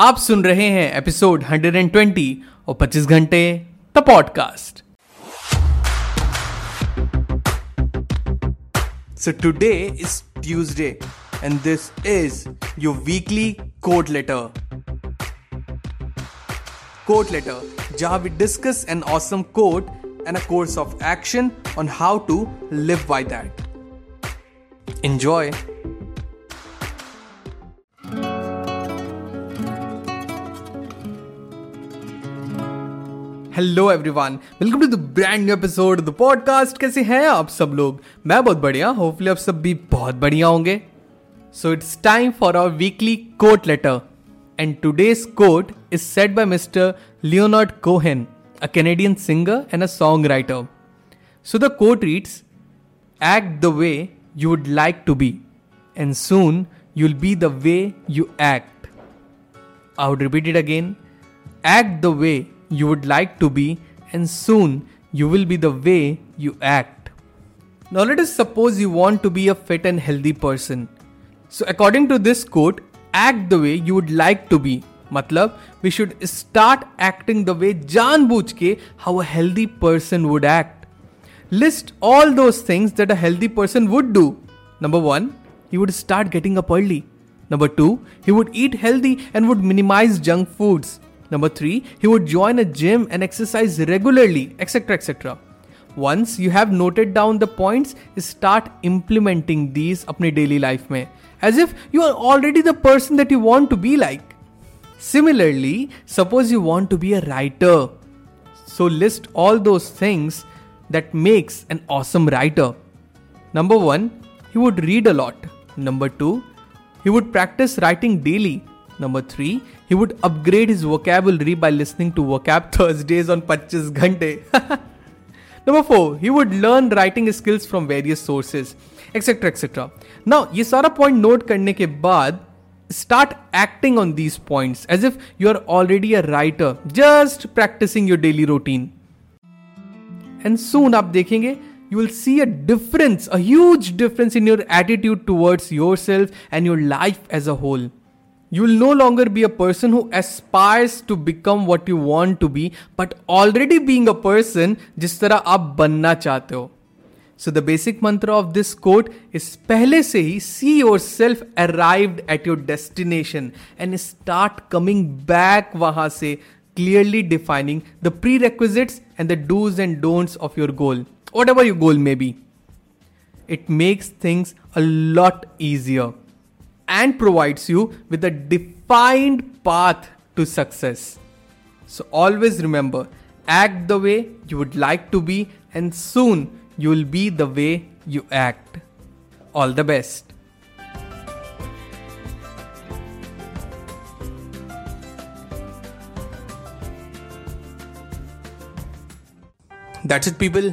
आप सुन रहे हैं एपिसोड 120 और 25 घंटे the podcast. So today is Tuesday and this is your weekly quote letter quote letter जहाँ we discuss an awesome quote and a course of action on how to live by that enjoy hello everyone welcome to the brand new episode the podcast कैसे हैं आप सब लोग? मैं बहुत बढ़िया hopefully आप सब भी बहुत बढ़िया होंगे। So it's time for our weekly quote letter and today's quote is set by mister Leonard Cohen a Canadian singer and a songwriter so the quote reads act the way you would like to be, and soon you'll be the way you act I would repeat it again act the way you would like to be, and soon you will be the way you act. Now, let us suppose you want to be a fit and healthy person. So, according to this quote, act the way you would like to be. मतलब we should start acting the way जानबूझ के how a healthy person would act. List all those things that a healthy person would do. Number one, he would start getting up early. Number two, he would eat healthy and would minimize junk foods. Number three, he would join a gym and exercise regularly, etc. etc. Once you have noted down the points, start implementing these अपने daily life में as if you are already the person that you want to be like. Similarly, suppose you want to be a writer. So list all those things that makes an awesome writer. Number 1, he would read a lot. Number 2, he would practice writing daily. Number three he would upgrade his vocabulary by listening to vocab Thursdays on पच्चीस घंटे number four he would learn writing skills from various sources etcetera etcetera ना ये सारा point note करने के बाद start acting on these point as if you are already a writer just practicing your daily routine and soon आप देखेंगे you will see a difference as difference in your attitude towards yourself and your life as a whole You will no longer be a person who aspires to become what you want to be, but already being a person जिस तरह आप बनना चाहते हो So the basic mantra of this quote is पहले से ही see yourself arrived at your destination and start coming back वहां से clearly defining the prerequisites and the do's and don'ts of your goal, whatever your goal may be. It makes things a lot easier and provides you with a defined path to success. So always remember act the way you would like to be, and soon you will be the way you act. All the best. That's it, people.